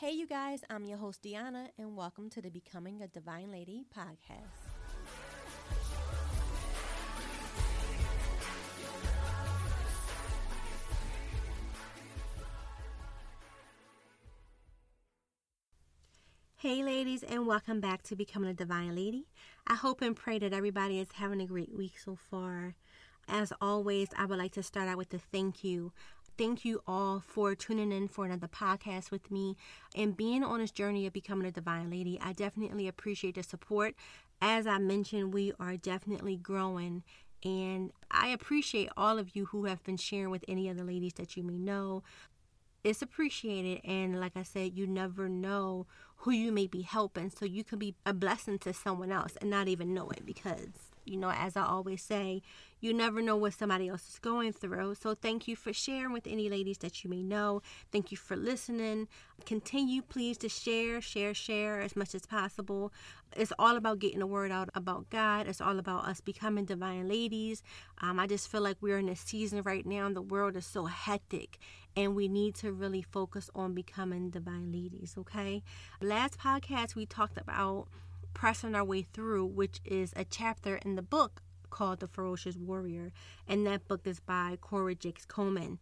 Hey, you guys, I'm your host, Deanna, and welcome to the Becoming a Divine Lady podcast. Hey, ladies, and welcome back to Becoming a Divine Lady. I hope and pray that everybody is having a great week so far. As always, I would like to start out with a thank you. Thank you all for tuning in for another podcast with me and being on this journey of becoming a divine lady. I definitely appreciate the support. As I mentioned, we are definitely growing and I appreciate all of you who have been sharing with any other ladies that you may know. It's appreciated, and like I said, you never know who you may be helping, so you can be a blessing to someone else and not even know it because you know, as I always say, you never know what somebody else is going through. So thank you for sharing with any ladies that you may know. Thank you for listening. Continue, please, to share, share, share as much as possible. It's all about getting the word out about God. It's all about us becoming divine ladies. Um, I just feel like we're in a season right now. and The world is so hectic, and we need to really focus on becoming divine ladies. Okay. Last podcast we talked about pressing our way through, which is a chapter in the book called The Ferocious Warrior. And that book is by Cora Jakes Coleman.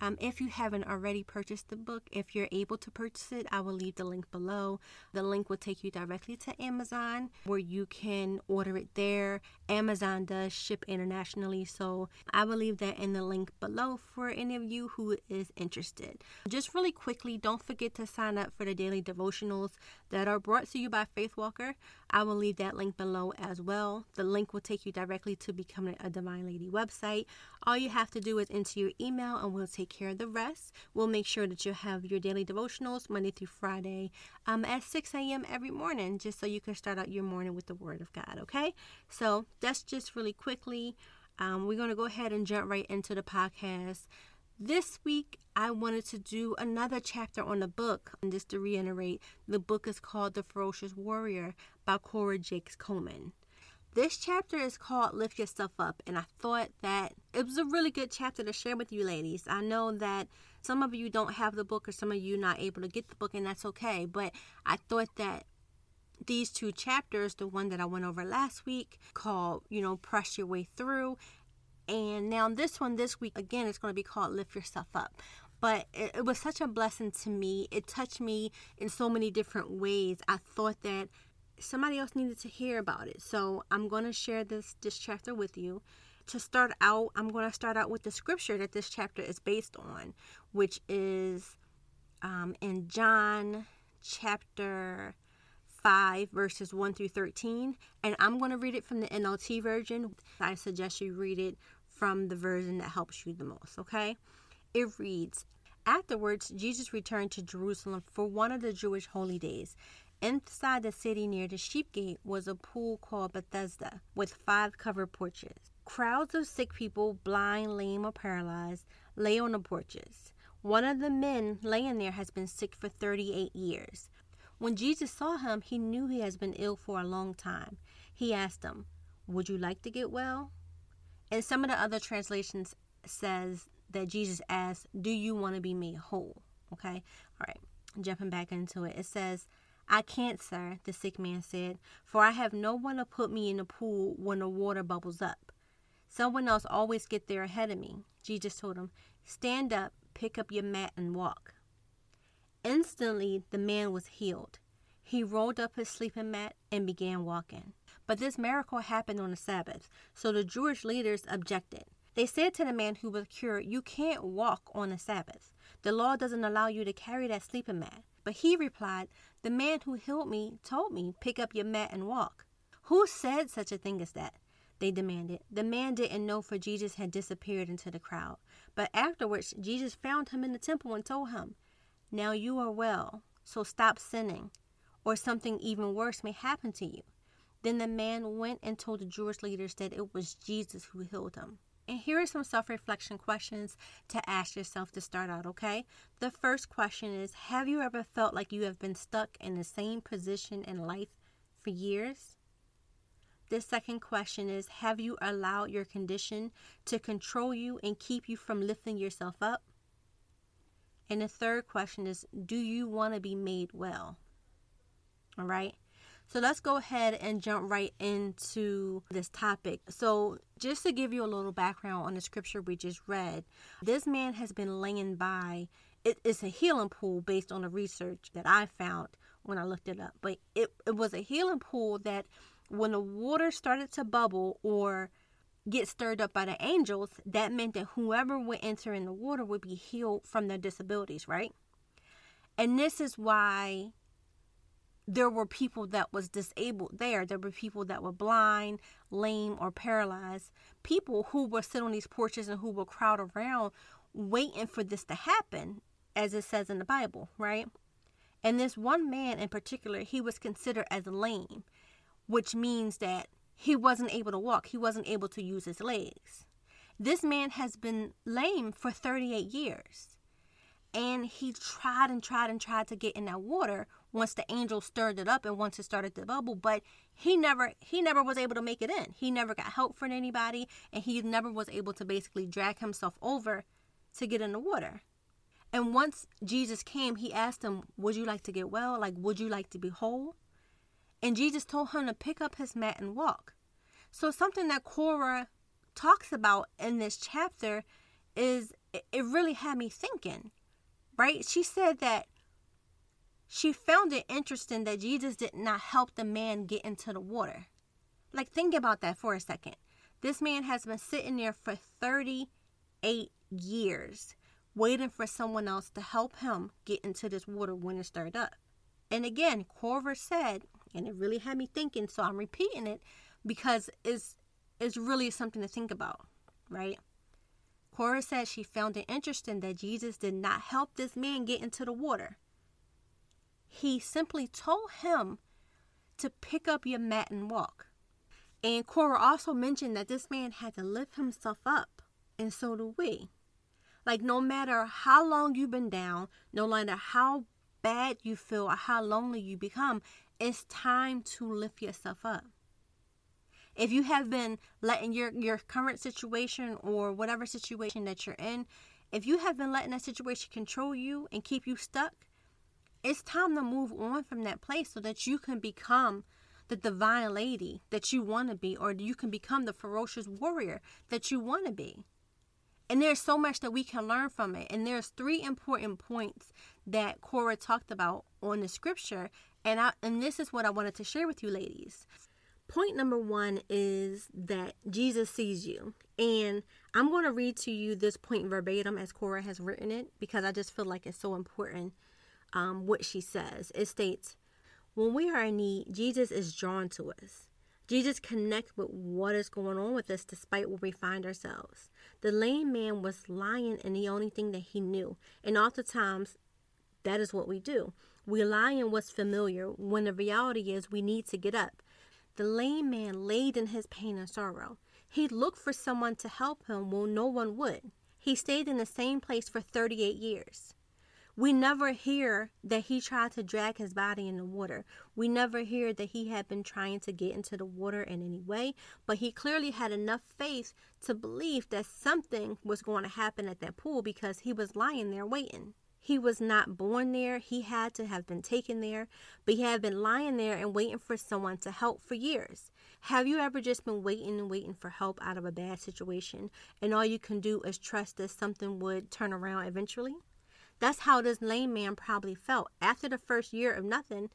Um, if you haven't already purchased the book, if you're able to purchase it, I will leave the link below. The link will take you directly to Amazon where you can order it there. Amazon does ship internationally, so I will leave that in the link below for any of you who is interested. Just really quickly, don't forget to sign up for the daily devotionals that are brought to you by Faith Walker. I will leave that link below as well. The link will take you directly to becoming a Divine Lady website. All you have to do is enter your email and we'll take care of the rest. We'll make sure that you have your daily devotionals Monday through Friday um, at 6 a.m. every morning, just so you can start out your morning with the Word of God, okay? So that's just really quickly. Um, we're going to go ahead and jump right into the podcast. This week, I wanted to do another chapter on the book. And just to reiterate, the book is called The Ferocious Warrior by Cora Jakes Coleman. This chapter is called Lift Yourself Up, and I thought that it was a really good chapter to share with you ladies. I know that some of you don't have the book, or some of you not able to get the book, and that's okay. But I thought that these two chapters, the one that I went over last week called, you know, Press Your Way Through, and now this one this week again is going to be called Lift Yourself Up. But it was such a blessing to me. It touched me in so many different ways. I thought that somebody else needed to hear about it. So I'm going to share this this chapter with you. To start out, I'm going to start out with the scripture that this chapter is based on, which is um, in John chapter 5, verses 1 through 13. And I'm going to read it from the NLT version. I suggest you read it from the version that helps you the most, okay? It reads Afterwards, Jesus returned to Jerusalem for one of the Jewish holy days. Inside the city near the sheep gate was a pool called Bethesda with five covered porches. Crowds of sick people, blind, lame, or paralyzed, lay on the porches. One of the men laying there has been sick for 38 years. When Jesus saw him, he knew he has been ill for a long time. He asked him, Would you like to get well? And some of the other translations says that Jesus asked, "Do you want to be made whole?" Okay? All right. Jumping back into it. It says, "I can't, sir," the sick man said, "for I have no one to put me in the pool when the water bubbles up. Someone else always get there ahead of me." Jesus told him, "Stand up, pick up your mat and walk." Instantly, the man was healed. He rolled up his sleeping mat and began walking. But this miracle happened on the Sabbath, so the Jewish leaders objected. They said to the man who was cured, You can't walk on the Sabbath. The law doesn't allow you to carry that sleeping mat. But he replied, The man who healed me told me, Pick up your mat and walk. Who said such a thing as that? They demanded. The man didn't know, for Jesus had disappeared into the crowd. But afterwards, Jesus found him in the temple and told him, Now you are well, so stop sinning, or something even worse may happen to you. Then the man went and told the Jewish leaders that it was Jesus who healed him. And here are some self reflection questions to ask yourself to start out, okay? The first question is Have you ever felt like you have been stuck in the same position in life for years? The second question is Have you allowed your condition to control you and keep you from lifting yourself up? And the third question is Do you want to be made well? All right. So let's go ahead and jump right into this topic. So, just to give you a little background on the scripture we just read, this man has been laying by. it's a healing pool based on the research that I found when I looked it up. But it, it was a healing pool that when the water started to bubble or get stirred up by the angels, that meant that whoever would enter in the water would be healed from their disabilities, right? And this is why there were people that was disabled there. There were people that were blind, lame, or paralyzed. People who were sit on these porches and who would crowd around waiting for this to happen, as it says in the Bible, right? And this one man in particular, he was considered as lame, which means that he wasn't able to walk. He wasn't able to use his legs. This man has been lame for 38 years. And he tried and tried and tried to get in that water once the angel stirred it up and once it started to bubble but he never he never was able to make it in. He never got help from anybody and he never was able to basically drag himself over to get in the water. And once jesus came he asked him would you like to get well? Like would you like to be whole? And jesus told him to pick up his mat and walk. So something that Cora talks about in this chapter is it really had me thinking right? She said that she found it interesting that Jesus did not help the man get into the water. Like, think about that for a second. This man has been sitting there for 38 years, waiting for someone else to help him get into this water when it stirred up. And again, Cora said, and it really had me thinking, so I'm repeating it because it's, it's really something to think about, right? Cora said she found it interesting that Jesus did not help this man get into the water. He simply told him to pick up your mat and walk. And Cora also mentioned that this man had to lift himself up, and so do we. Like, no matter how long you've been down, no matter how bad you feel or how lonely you become, it's time to lift yourself up. If you have been letting your, your current situation or whatever situation that you're in, if you have been letting that situation control you and keep you stuck, it's time to move on from that place so that you can become the divine lady that you want to be, or you can become the ferocious warrior that you want to be. And there's so much that we can learn from it. And there's three important points that Cora talked about on the scripture. And I and this is what I wanted to share with you ladies. Point number one is that Jesus sees you. And I'm going to read to you this point verbatim as Cora has written it because I just feel like it's so important um, what she says. It states, When we are in need, Jesus is drawn to us. Jesus connects with what is going on with us despite where we find ourselves. The lame man was lying in the only thing that he knew. And oftentimes, that is what we do. We lie in what's familiar when the reality is we need to get up. The lame man laid in his pain and sorrow. He looked for someone to help him when no one would. He stayed in the same place for 38 years. We never hear that he tried to drag his body in the water. We never hear that he had been trying to get into the water in any way, but he clearly had enough faith to believe that something was going to happen at that pool because he was lying there waiting. He was not born there. He had to have been taken there, but he had been lying there and waiting for someone to help for years. Have you ever just been waiting and waiting for help out of a bad situation, and all you can do is trust that something would turn around eventually? That's how this lame man probably felt. After the first year of nothing,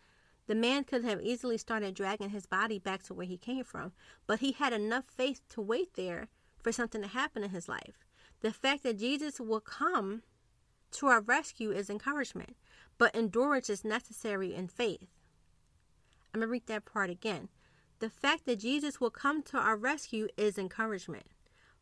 the man could have easily started dragging his body back to where he came from, but he had enough faith to wait there for something to happen in his life. The fact that Jesus will come to our rescue is encouragement, but endurance is necessary in faith. I'm going to read that part again. The fact that Jesus will come to our rescue is encouragement,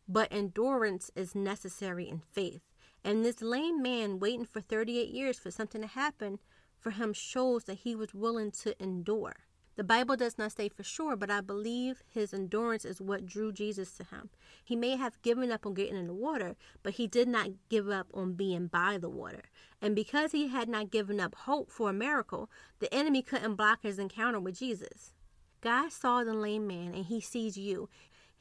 but endurance is necessary in faith. And this lame man waiting for 38 years for something to happen for him shows that he was willing to endure. The Bible does not say for sure, but I believe his endurance is what drew Jesus to him. He may have given up on getting in the water, but he did not give up on being by the water. And because he had not given up hope for a miracle, the enemy couldn't block his encounter with Jesus. God saw the lame man and he sees you.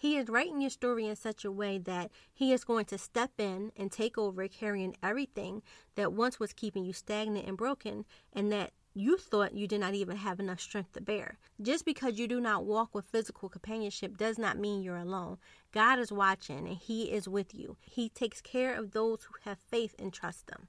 He is writing your story in such a way that He is going to step in and take over, carrying everything that once was keeping you stagnant and broken, and that you thought you did not even have enough strength to bear. Just because you do not walk with physical companionship does not mean you're alone. God is watching and He is with you. He takes care of those who have faith and trust them.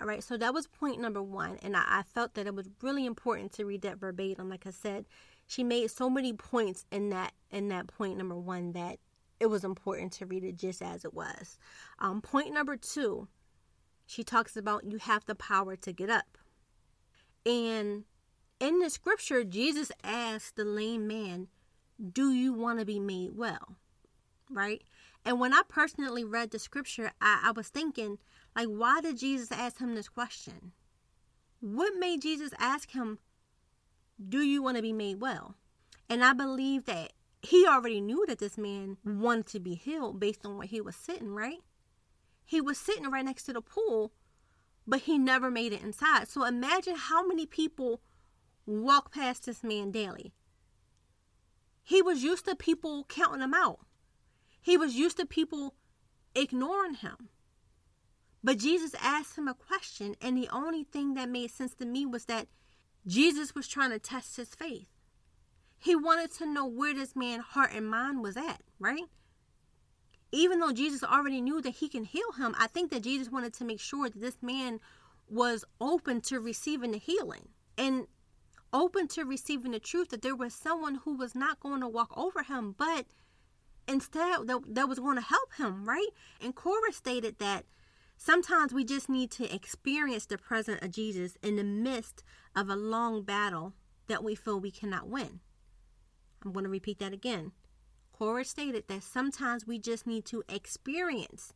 All right, so that was point number one, and I, I felt that it was really important to read that verbatim. Like I said, she made so many points in that in that point number one that it was important to read it just as it was. Um, point number two, she talks about you have the power to get up. And in the scripture, Jesus asked the lame man, Do you want to be made well? Right? And when I personally read the scripture, I, I was thinking, like, why did Jesus ask him this question? What made Jesus ask him, Do you want to be made well? And I believe that he already knew that this man wanted to be healed based on where he was sitting, right? He was sitting right next to the pool but he never made it inside. So imagine how many people walk past this man daily. He was used to people counting him out. He was used to people ignoring him. But Jesus asked him a question, and the only thing that made sense to me was that Jesus was trying to test his faith. He wanted to know where this man's heart and mind was at, right? even though Jesus already knew that he can heal him, I think that Jesus wanted to make sure that this man was open to receiving the healing and open to receiving the truth that there was someone who was not going to walk over him, but instead that, that was going to help him, right? And Cora stated that sometimes we just need to experience the presence of Jesus in the midst of a long battle that we feel we cannot win. I'm going to repeat that again. Cora stated that sometimes we just need to experience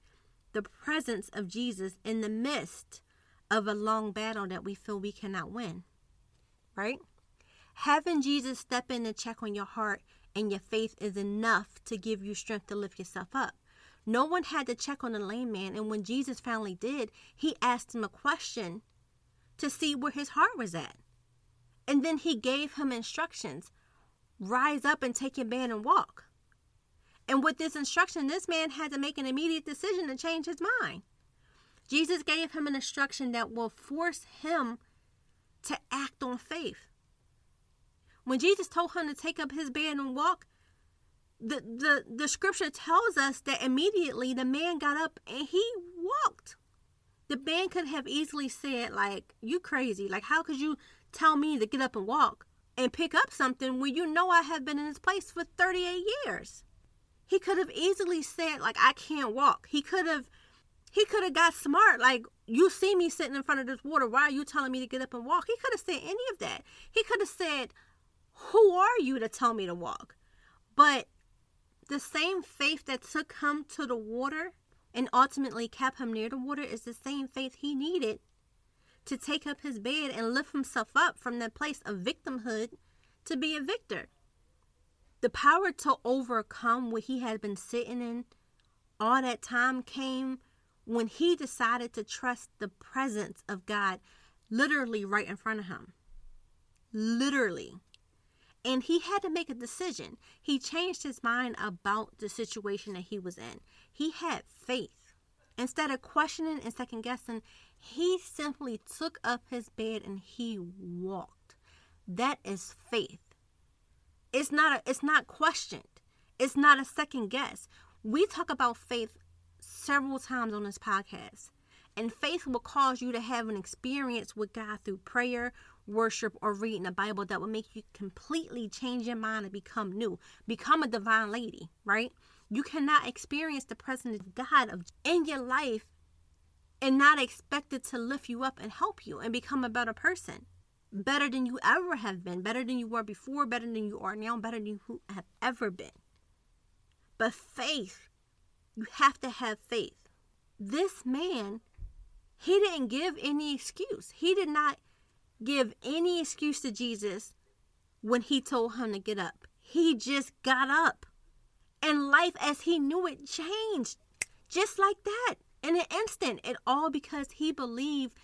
the presence of Jesus in the midst of a long battle that we feel we cannot win. Right? Having Jesus step in and check on your heart and your faith is enough to give you strength to lift yourself up. No one had to check on the lame man, and when Jesus finally did, he asked him a question to see where his heart was at. And then he gave him instructions rise up and take your bed and walk. And with this instruction, this man had to make an immediate decision to change his mind. Jesus gave him an instruction that will force him to act on faith. When Jesus told him to take up his bed and walk, the, the, the scripture tells us that immediately the man got up and he walked. The man could have easily said, like, you crazy. Like, how could you tell me to get up and walk and pick up something when you know I have been in this place for 38 years? He could have easily said like I can't walk. He could have he could have got smart like you see me sitting in front of this water. Why are you telling me to get up and walk? He could have said any of that. He could have said, "Who are you to tell me to walk?" But the same faith that took him to the water and ultimately kept him near the water is the same faith he needed to take up his bed and lift himself up from that place of victimhood to be a victor. The power to overcome what he had been sitting in all that time came when he decided to trust the presence of God literally right in front of him. Literally. And he had to make a decision. He changed his mind about the situation that he was in. He had faith. Instead of questioning and second guessing, he simply took up his bed and he walked. That is faith. It's not a, it's not questioned. It's not a second guess. We talk about faith several times on this podcast. And faith will cause you to have an experience with God through prayer, worship, or reading the Bible that will make you completely change your mind and become new. Become a divine lady, right? You cannot experience the presence of God in your life and not expect it to lift you up and help you and become a better person better than you ever have been, better than you were before, better than you are now, better than you have ever been. But faith, you have to have faith. This man, he didn't give any excuse. He did not give any excuse to Jesus when he told him to get up. He just got up. And life as he knew it changed just like that in an instant. And all because he believed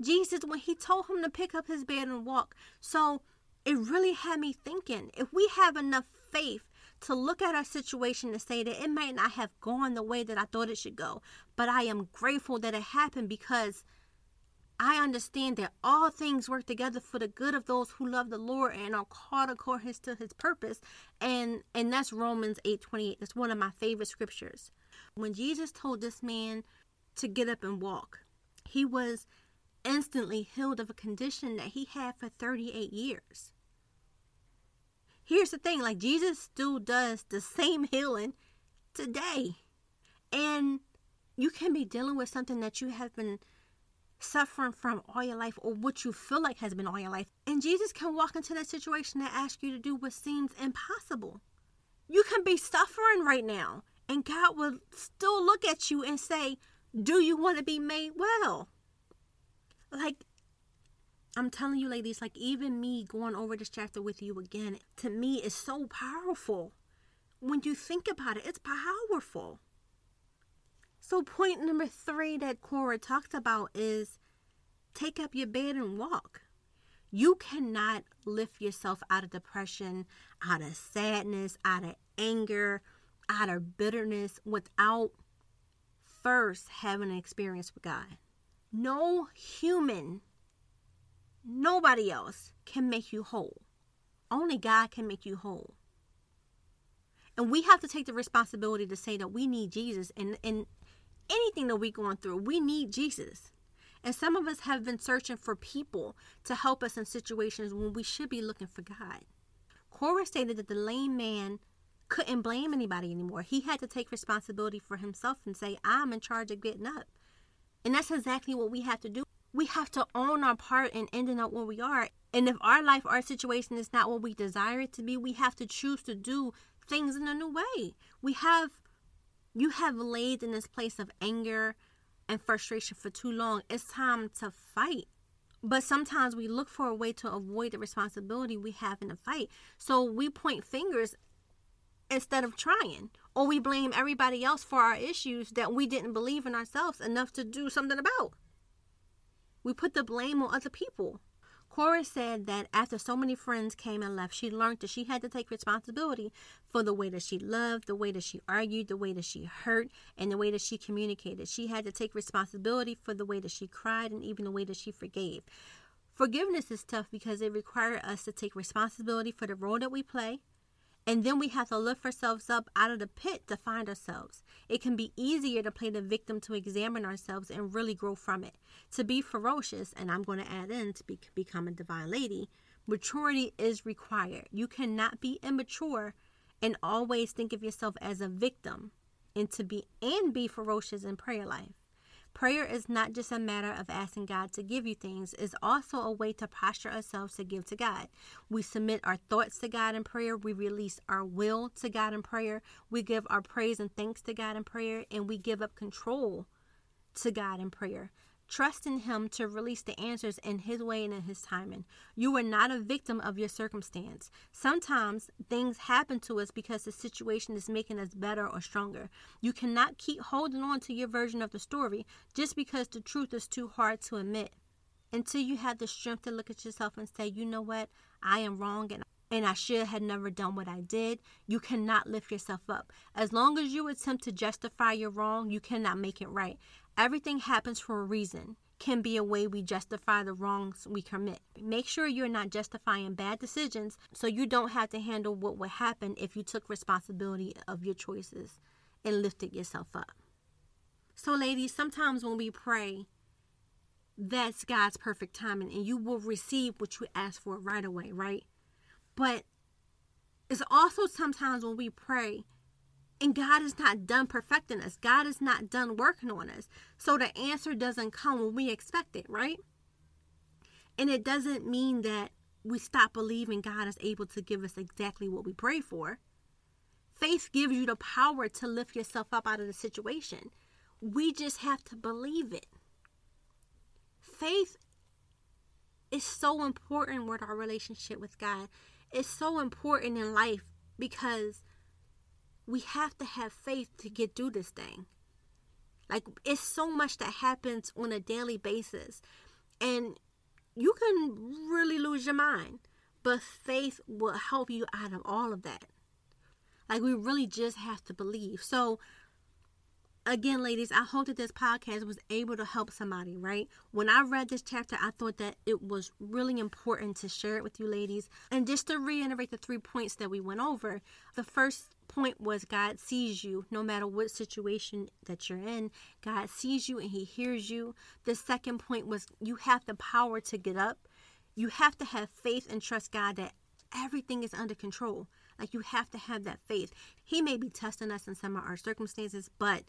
Jesus when he told him to pick up his bed and walk. So it really had me thinking if we have enough faith to look at our situation and say that it might not have gone the way that I thought it should go, but I am grateful that it happened because I understand that all things work together for the good of those who love the Lord and are called according to his purpose. And and that's Romans 8 28. That's one of my favorite scriptures. When Jesus told this man to get up and walk, he was instantly healed of a condition that he had for 38 years. Here's the thing like, Jesus still does the same healing today. And you can be dealing with something that you have been suffering from all your life or what you feel like has been all your life. And Jesus can walk into that situation and ask you to do what seems impossible. You can be suffering right now, and God will still look at you and say, Do you want to be made well? Like, I'm telling you, ladies, like, even me going over this chapter with you again, to me, is so powerful. When you think about it, it's powerful. So, point number three that Cora talked about is take up your bed and walk. You cannot lift yourself out of depression, out of sadness, out of anger, out of bitterness without first having an experience with God. No human, nobody else can make you whole. Only God can make you whole. And we have to take the responsibility to say that we need Jesus and, and anything that we're going through, we need Jesus. And some of us have been searching for people to help us in situations when we should be looking for God. Cora stated that the lame man couldn't blame anybody anymore. He had to take responsibility for himself and say, I'm in charge of getting up. And that's exactly what we have to do. We have to own our part in ending up where we are. And if our life, our situation is not what we desire it to be, we have to choose to do things in a new way. We have you have laid in this place of anger and frustration for too long. It's time to fight. But sometimes we look for a way to avoid the responsibility we have in a fight. So we point fingers instead of trying. Or we blame everybody else for our issues that we didn't believe in ourselves enough to do something about. We put the blame on other people. Cora said that after so many friends came and left, she learned that she had to take responsibility for the way that she loved, the way that she argued, the way that she hurt, and the way that she communicated. She had to take responsibility for the way that she cried and even the way that she forgave. Forgiveness is tough because it requires us to take responsibility for the role that we play, and then we have to lift ourselves up out of the pit to find ourselves. It can be easier to play the victim to examine ourselves and really grow from it. To be ferocious, and I'm going to add in to be, become a divine lady, maturity is required. You cannot be immature and always think of yourself as a victim and to be and be ferocious in prayer life. Prayer is not just a matter of asking God to give you things, it's also a way to posture ourselves to give to God. We submit our thoughts to God in prayer, we release our will to God in prayer, we give our praise and thanks to God in prayer, and we give up control to God in prayer. Trust in Him to release the answers in His way and in His timing. You are not a victim of your circumstance. Sometimes things happen to us because the situation is making us better or stronger. You cannot keep holding on to your version of the story just because the truth is too hard to admit. Until you have the strength to look at yourself and say, you know what, I am wrong and and I should have never done what I did, you cannot lift yourself up. As long as you attempt to justify your wrong, you cannot make it right. Everything happens for a reason can be a way we justify the wrongs we commit. Make sure you're not justifying bad decisions so you don't have to handle what would happen if you took responsibility of your choices and lifted yourself up. So, ladies, sometimes when we pray, that's God's perfect timing and you will receive what you ask for right away, right? But it's also sometimes when we pray and God is not done perfecting us. God is not done working on us. So the answer doesn't come when we expect it, right? And it doesn't mean that we stop believing God is able to give us exactly what we pray for. Faith gives you the power to lift yourself up out of the situation. We just have to believe it. Faith is so important with our relationship with God. It's so important in life because we have to have faith to get through this thing. Like it's so much that happens on a daily basis. And you can really lose your mind. But faith will help you out of all of that. Like we really just have to believe. So again, ladies, I hope that this podcast was able to help somebody, right? When I read this chapter, I thought that it was really important to share it with you, ladies. And just to reiterate the three points that we went over, the first point was God sees you no matter what situation that you're in. God sees you and He hears you. The second point was you have the power to get up. You have to have faith and trust God that everything is under control. Like you have to have that faith. He may be testing us in some of our circumstances, but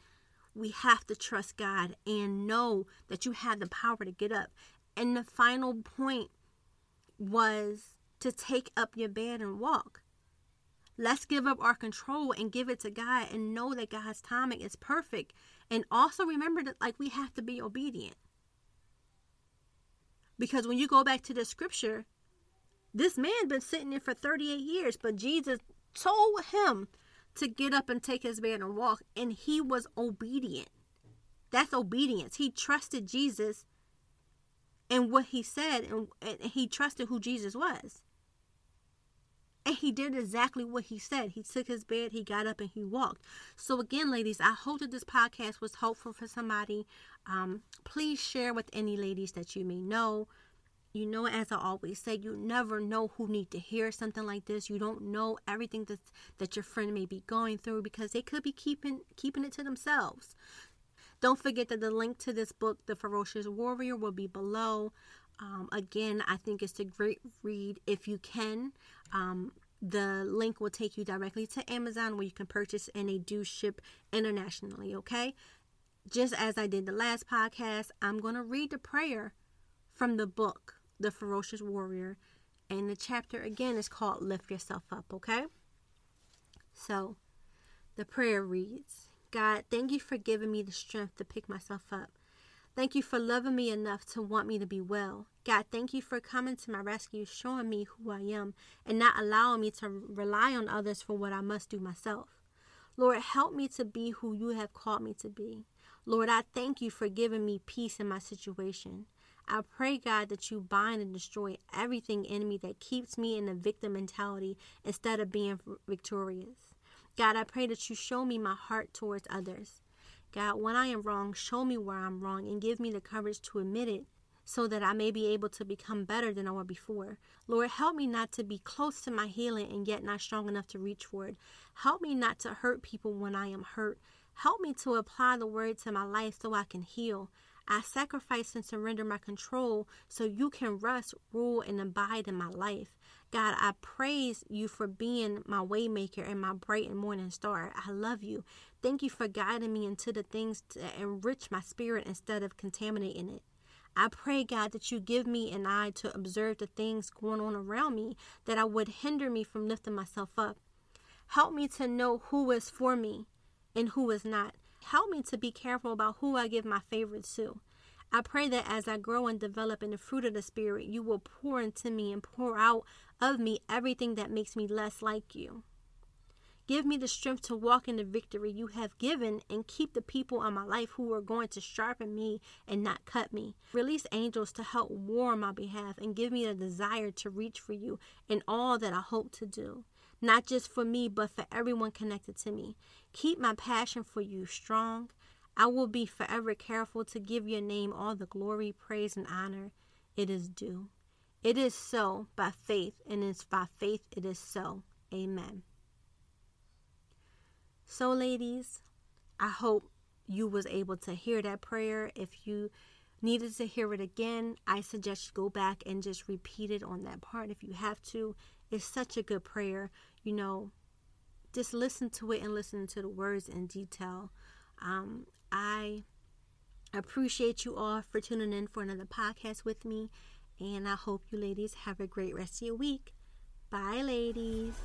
we have to trust God and know that you have the power to get up. And the final point was to take up your bed and walk. Let's give up our control and give it to God and know that God's timing is perfect. And also remember that like we have to be obedient. Because when you go back to the scripture, this man been sitting there for 38 years, but Jesus told him to get up and take his bed and walk, and he was obedient. That's obedience. He trusted Jesus and what he said, and, and he trusted who Jesus was. And he did exactly what he said. He took his bed, he got up, and he walked. So, again, ladies, I hope that this podcast was helpful for somebody. Um, please share with any ladies that you may know. You know, as I always say, you never know who need to hear something like this. You don't know everything that that your friend may be going through because they could be keeping keeping it to themselves. Don't forget that the link to this book, The Ferocious Warrior, will be below. Um, again, I think it's a great read if you can. Um, the link will take you directly to Amazon where you can purchase and they do ship internationally, okay? Just as I did the last podcast, I'm going to read the prayer from the book the ferocious warrior. And the chapter again is called Lift Yourself Up, okay? So the prayer reads God, thank you for giving me the strength to pick myself up. Thank you for loving me enough to want me to be well. God, thank you for coming to my rescue, showing me who I am, and not allowing me to rely on others for what I must do myself. Lord, help me to be who you have called me to be. Lord, I thank you for giving me peace in my situation. I pray, God, that you bind and destroy everything in me that keeps me in a victim mentality instead of being victorious. God, I pray that you show me my heart towards others. God, when I am wrong, show me where I'm wrong and give me the courage to admit it so that I may be able to become better than I was before. Lord, help me not to be close to my healing and yet not strong enough to reach for it. Help me not to hurt people when I am hurt. Help me to apply the word to my life so I can heal. I sacrifice and surrender my control so you can rest, rule, and abide in my life. God, I praise you for being my waymaker and my bright and morning star. I love you. Thank you for guiding me into the things to enrich my spirit instead of contaminating it. I pray, God, that you give me an eye to observe the things going on around me that I would hinder me from lifting myself up. Help me to know who is for me and who is not. Help me to be careful about who I give my favorites to. I pray that as I grow and develop in the fruit of the Spirit, you will pour into me and pour out of me everything that makes me less like you. Give me the strength to walk in the victory you have given and keep the people in my life who are going to sharpen me and not cut me. Release angels to help war on my behalf and give me the desire to reach for you in all that I hope to do not just for me, but for everyone connected to me. Keep my passion for you strong. I will be forever careful to give your name all the glory, praise, and honor it is due. It is so by faith, and it's by faith it is so. Amen. So, ladies, I hope you was able to hear that prayer. If you needed to hear it again, I suggest you go back and just repeat it on that part if you have to. It's such a good prayer. You know, just listen to it and listen to the words in detail. Um, I appreciate you all for tuning in for another podcast with me. And I hope you ladies have a great rest of your week. Bye, ladies.